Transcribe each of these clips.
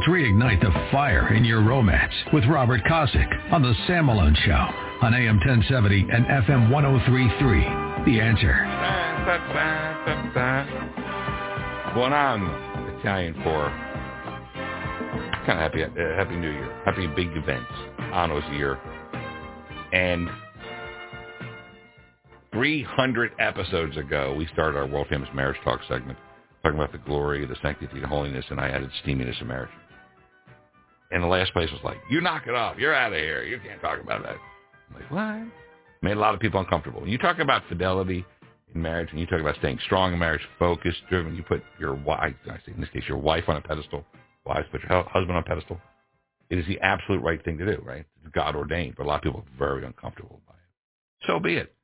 Let's reignite the fire in your romance with Robert Kosick on The Sam Malone Show on AM 1070 and FM 1033. The answer. Going on Italian for kind of happy, uh, happy New Year, happy big events, Anno's year, and 300 episodes ago, we started our world famous marriage talk segment, talking about the glory, the sanctity, and holiness, and I added steaminess of marriage. And the last place was like, "You knock it off. You're out of here. You can't talk about that." I'm like, what? Made a lot of people uncomfortable. When you talk about fidelity in marriage, and you talk about staying strong in marriage, focused, driven, you put your wife, I say in this case, your wife on a pedestal. Wives put your husband on a pedestal. It is the absolute right thing to do, right? It's God ordained, but a lot of people are very uncomfortable by it. So be it.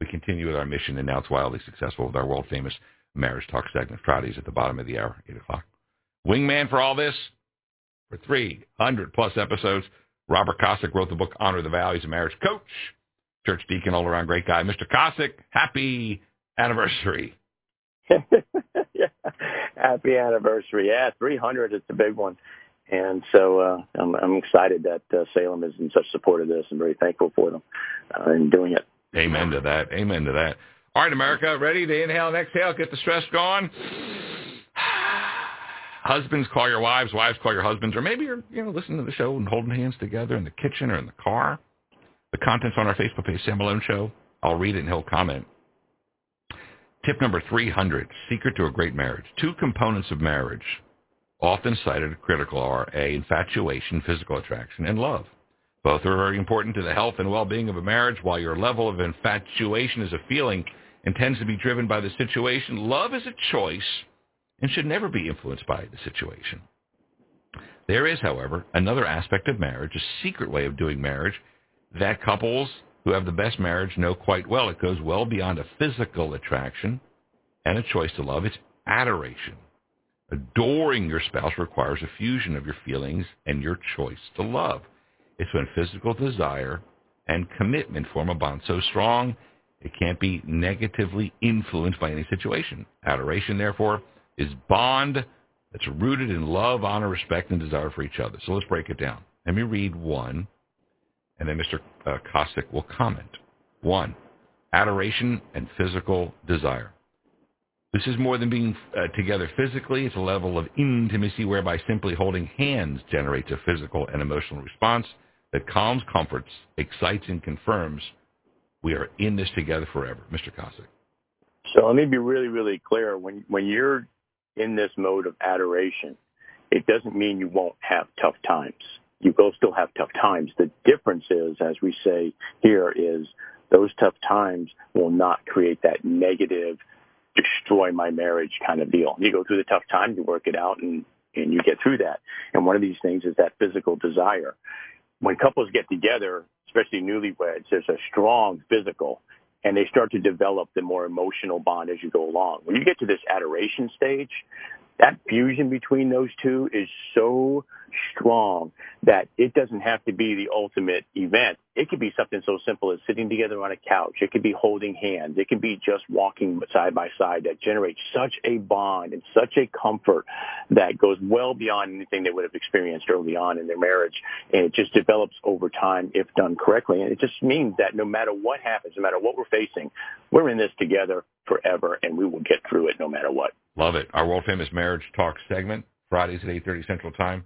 We continue with our mission, and now it's wildly successful with our world famous marriage talk segment Fridays at the bottom of the hour, 8 o'clock. Wingman for all this, for 300 plus episodes, Robert Kosick wrote the book Honor the Values of marriage coach, church deacon, all around great guy. Mr. Kosick, happy anniversary. yeah. Happy anniversary. Yeah, 300 is a big one. And so uh, I'm, I'm excited that uh, Salem is in such support of this and very thankful for them uh, in doing it. Amen to that. Amen to that. All right, America, ready to inhale and exhale, get the stress gone. Husbands call your wives, wives call your husbands, or maybe you're you know listening to the show and holding hands together in the kitchen or in the car. The content's on our Facebook page, Sam Malone Show. I'll read it and he'll comment. Tip number 300, secret to a great marriage. Two components of marriage often cited critical are A, infatuation, physical attraction, and love. Both are very important to the health and well-being of a marriage. While your level of infatuation is a feeling and tends to be driven by the situation, love is a choice and should never be influenced by the situation. There is, however, another aspect of marriage, a secret way of doing marriage, that couples who have the best marriage know quite well. It goes well beyond a physical attraction and a choice to love. It's adoration. Adoring your spouse requires a fusion of your feelings and your choice to love. It's when physical desire and commitment form a bond so strong it can't be negatively influenced by any situation. Adoration, therefore, is bond that's rooted in love, honor, respect, and desire for each other. So let's break it down. Let me read one, and then Mr. Uh, Kosick will comment. One, adoration and physical desire. This is more than being uh, together physically. It's a level of intimacy whereby simply holding hands generates a physical and emotional response that calms, comforts, excites, and confirms we are in this together forever. Mr. Kosick. So let me be really, really clear. When when you're in this mode of adoration, it doesn't mean you won't have tough times. You will still have tough times. The difference is, as we say here, is those tough times will not create that negative, destroy my marriage kind of deal. You go through the tough time, you work it out, and and you get through that. And one of these things is that physical desire when couples get together, especially newlyweds, there's a strong physical and they start to develop the more emotional bond as you go along. When you get to this adoration stage, that fusion between those two is so strong that it doesn't have to be the ultimate event. It could be something so simple as sitting together on a couch. It could be holding hands. It could be just walking side by side that generates such a bond and such a comfort that goes well beyond anything they would have experienced early on in their marriage. And it just develops over time if done correctly. And it just means that no matter what happens, no matter what we're facing, we're in this together forever and we will get through it no matter what. Love it. Our world famous marriage talk segment, Fridays at 8.30 Central Time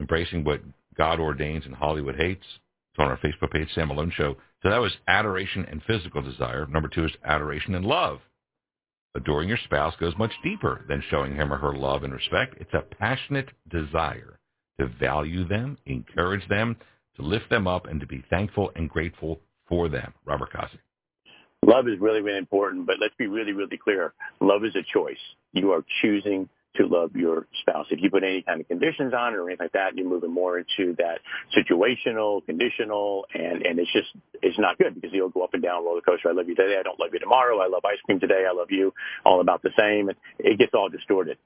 embracing what God ordains and Hollywood hates. It's on our Facebook page, Sam Malone Show. So that was adoration and physical desire. Number two is adoration and love. Adoring your spouse goes much deeper than showing him or her love and respect. It's a passionate desire to value them, encourage them, to lift them up, and to be thankful and grateful for them. Robert Kosick. Love is really, really important, but let's be really, really clear. Love is a choice. You are choosing to love your spouse. If you put any kind of conditions on it or anything like that, you're moving more into that situational, conditional, and, and it's just, it's not good because you'll go up and down roller coaster. I love you today. I don't love you tomorrow. I love ice cream today. I love you. All about the same. It gets all distorted.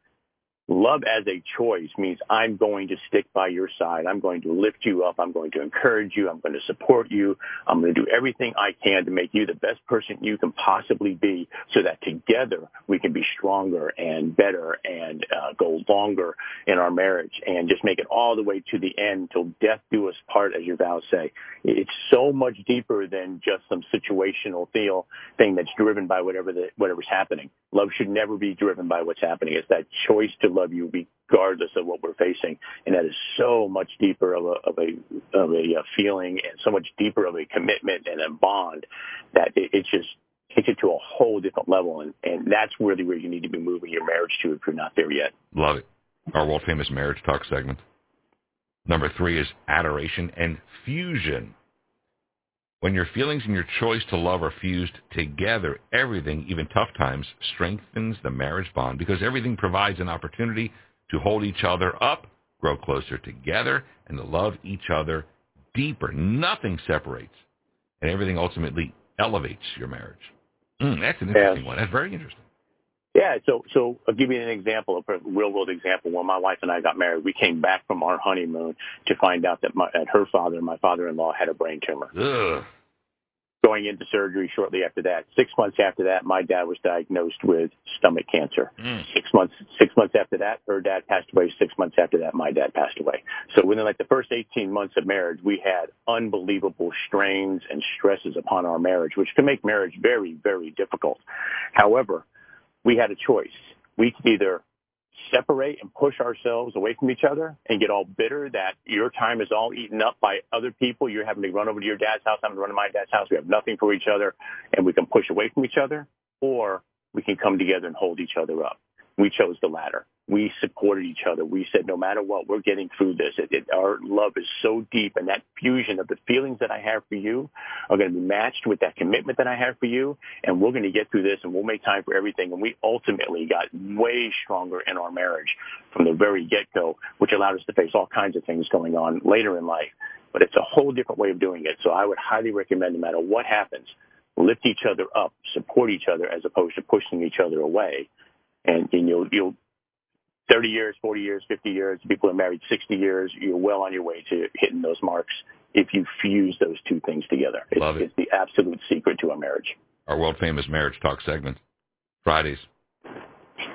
Love as a choice means I'm going to stick by your side. I'm going to lift you up. I'm going to encourage you. I'm going to support you. I'm going to do everything I can to make you the best person you can possibly be so that together we can be stronger and better and uh, go longer in our marriage and just make it all the way to the end until death do us part, as your vows say. It's so much deeper than just some situational feel thing that's driven by whatever the, whatever's happening. Love should never be driven by what's happening. It's that choice to love you regardless of what we're facing. And that is so much deeper of a, of a, of a uh, feeling and so much deeper of a commitment and a bond that it, it just takes it to a whole different level. And, and that's really where you need to be moving your marriage to if you're not there yet. Love it. Our world famous marriage talk segment. Number three is adoration and fusion. When your feelings and your choice to love are fused together, everything, even tough times, strengthens the marriage bond because everything provides an opportunity to hold each other up, grow closer together, and to love each other deeper. Nothing separates, and everything ultimately elevates your marriage. Mm, that's an interesting yeah. one. That's very interesting. Yeah, so so I'll give you an example, a real world example. When my wife and I got married, we came back from our honeymoon to find out that my that her father and my father in law had a brain tumor. Ugh. Going into surgery shortly after that. Six months after that, my dad was diagnosed with stomach cancer. Mm. Six months six months after that, her dad passed away. Six months after that, my dad passed away. So within like the first eighteen months of marriage, we had unbelievable strains and stresses upon our marriage, which can make marriage very, very difficult. However, we had a choice. We could either separate and push ourselves away from each other and get all bitter that your time is all eaten up by other people. You're having to run over to your dad's house. I'm having to run to my dad's house. We have nothing for each other and we can push away from each other or we can come together and hold each other up. We chose the latter we supported each other. We said, no matter what, we're getting through this. It, it, our love is so deep, and that fusion of the feelings that I have for you are going to be matched with that commitment that I have for you, and we're going to get through this, and we'll make time for everything. And we ultimately got way stronger in our marriage from the very get-go, which allowed us to face all kinds of things going on later in life. But it's a whole different way of doing it. So I would highly recommend, no matter what happens, lift each other up, support each other, as opposed to pushing each other away and, and you'll you'll 30 years, 40 years, 50 years, people are married 60 years, you're well on your way to hitting those marks if you fuse those two things together. It's, Love it. it's the absolute secret to a marriage. Our world famous marriage talk segment, Fridays,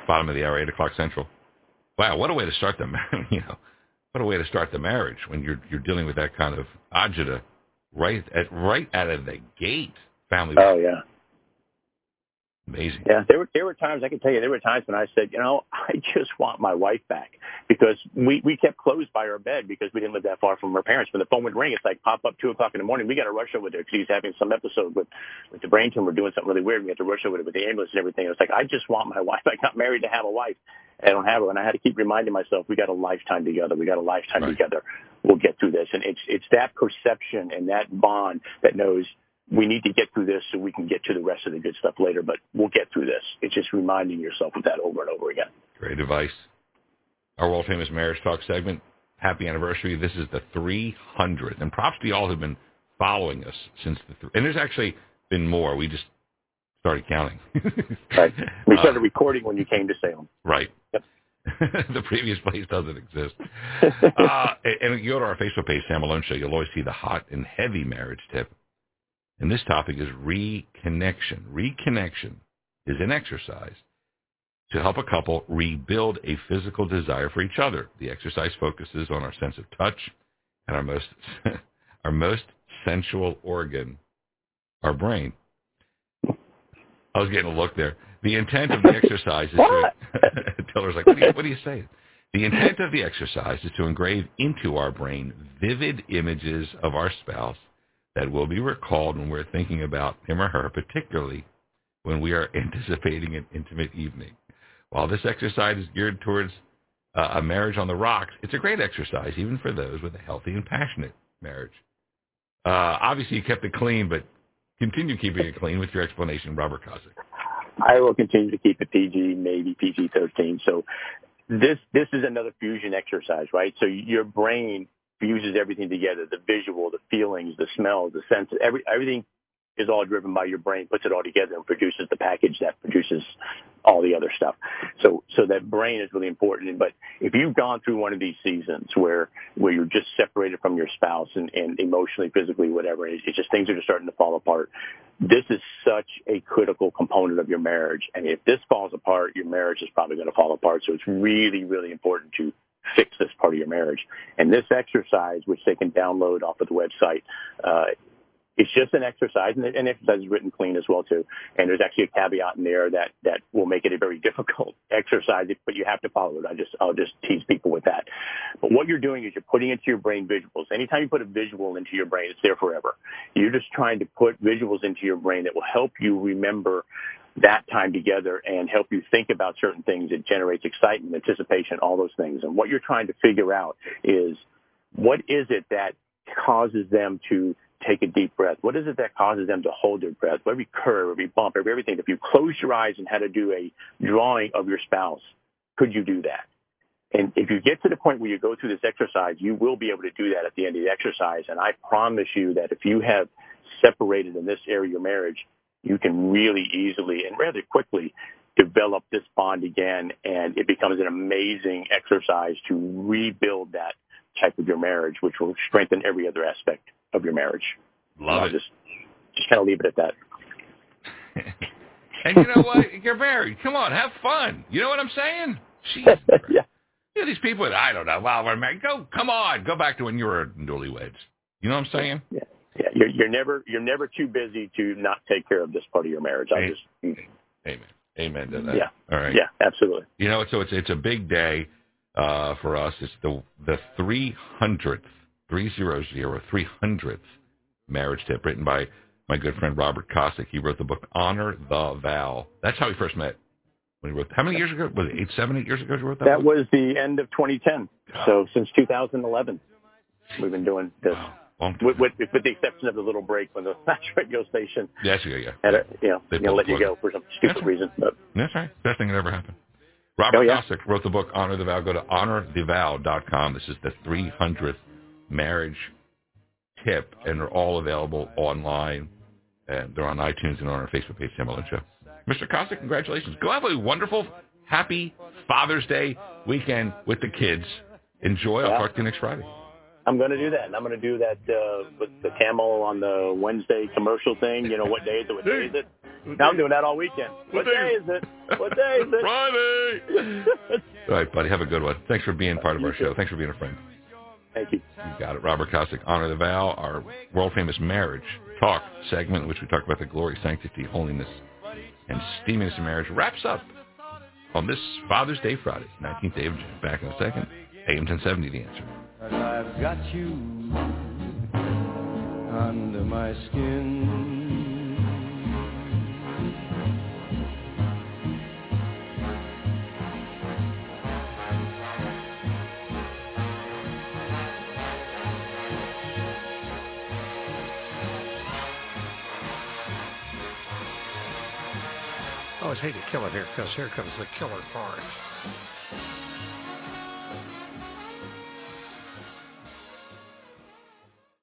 bottom of the hour, 8 o'clock Central. Wow, what a way to start the you know, what a way to start the marriage when you're you're dealing with that kind of agita right at right out of the gate. Family. Oh yeah. Amazing. Yeah, there were there were times I can tell you there were times when I said, you know, I just want my wife back because we we kept close by our bed because we didn't live that far from our parents. When the phone would ring, it's like pop up two o'clock in the morning. We got to rush over there because he's having some episode with with the brain tumor, doing something really weird. We had to rush over there with the ambulance and everything. It was like I just want my wife. I got married to have a wife. I don't have her, and I had to keep reminding myself we got a lifetime together. We got a lifetime right. together. We'll get through this, and it's it's that perception and that bond that knows we need to get through this so we can get to the rest of the good stuff later, but we'll get through this. It's just reminding yourself of that over and over again. Great advice. Our world famous marriage talk segment. Happy anniversary. This is the 300th. And props to you all who've been following us since the, th- and there's actually been more. We just started counting. right. We started uh, recording when you came to Salem. Right. Yep. the previous place doesn't exist. uh, and, and you go to our Facebook page, Sam Malone Show, you'll always see the hot and heavy marriage tip. And this topic is reconnection. Reconnection is an exercise to help a couple rebuild a physical desire for each other. The exercise focuses on our sense of touch and our most our most sensual organ, our brain. I was getting a look there. The intent of the exercise is to Tiller's like, what do, you, what do you say? The intent of the exercise is to engrave into our brain vivid images of our spouse that will be recalled when we're thinking about him or her, particularly when we are anticipating an intimate evening. While this exercise is geared towards uh, a marriage on the rocks, it's a great exercise, even for those with a healthy and passionate marriage. Uh, obviously, you kept it clean, but continue keeping it clean with your explanation, Robert Kosick. I will continue to keep it PG, maybe PG-13. So this this is another fusion exercise, right? So your brain fuses everything together, the visual, the feelings, the smells, the senses, every, everything is all driven by your brain, puts it all together and produces the package that produces all the other stuff. So, so that brain is really important. But if you've gone through one of these seasons where, where you're just separated from your spouse and, and emotionally, physically, whatever, it's just things are just starting to fall apart. This is such a critical component of your marriage. And if this falls apart, your marriage is probably going to fall apart. So it's really, really important to fix this part of your marriage. And this exercise, which they can download off of the website, uh, it's just an exercise, and an exercise is written clean as well too. And there's actually a caveat in there that that will make it a very difficult exercise, but you have to follow it. I just I'll just tease people with that. But what you're doing is you're putting into your brain visuals. Anytime you put a visual into your brain, it's there forever. You're just trying to put visuals into your brain that will help you remember that time together and help you think about certain things. It generates excitement, anticipation, all those things. And what you're trying to figure out is what is it that causes them to take a deep breath? What is it that causes them to hold their breath? Every curve, every bump, every everything. If you close your eyes and had to do a drawing of your spouse, could you do that? And if you get to the point where you go through this exercise, you will be able to do that at the end of the exercise. And I promise you that if you have separated in this area of your marriage, you can really easily and rather quickly develop this bond again. And it becomes an amazing exercise to rebuild that type of your marriage, which will strengthen every other aspect of your marriage. Love it. Just, just kind of leave it at that. and you know what? You're married. Come on, have fun. You know what I'm saying? Jeez. yeah. You know, these people that I don't know, well, we're married. Go, come on, go back to when you were newlyweds. You know what I'm saying? Yeah. Yeah, you're, you're never you're never too busy to not take care of this part of your marriage. I just amen, amen to that. Yeah, all right. Yeah, absolutely. You know, so it's it's a big day uh, for us. It's the the three hundredth, three zero zero, three hundredth marriage tip written by my good friend Robert Kosick. He wrote the book Honor the Vow. That's how we first met. When he wrote, how many years ago? Was it eight, seven, eight years ago? You wrote that. That book? was the end of 2010. So since 2011, we've been doing this. Wow. With, with, with the exception of the little break when the last radio station Yes, yeah, yeah. had a, you know, They you know, let you go for some stupid That's- reason. But That's right. Best thing that ever happened. Robert Oh, yeah. Kosick wrote the book Honor the Vow. Go to honorthevow.com. This is the 300th marriage tip, and they're all available online. And they're on iTunes and on our Facebook page, Sam Show. Mr. Kosick, congratulations. Go have a wonderful, happy Father's Day weekend with the kids. Enjoy. I'll talk to you next Friday. I'm going to do that. And I'm going to do that uh, with the camel on the Wednesday commercial thing. You know, what day is it? What day is it? Now I'm doing that all weekend. What day is it? What day is it? Friday. All right, buddy. Have a good one. Thanks for being part of our show. Thanks for being a friend. Thank you. You got it. Robert Kosick, Honor the Vow, our world-famous marriage talk segment in which we talk about the glory, sanctity, holiness, and steaminess of marriage, wraps up on this Father's Day Friday, 19th day of June. Back in a second. AM 1070, The Answer. Cause I've got you under my skin. I always hate to kill it here because here comes the killer part.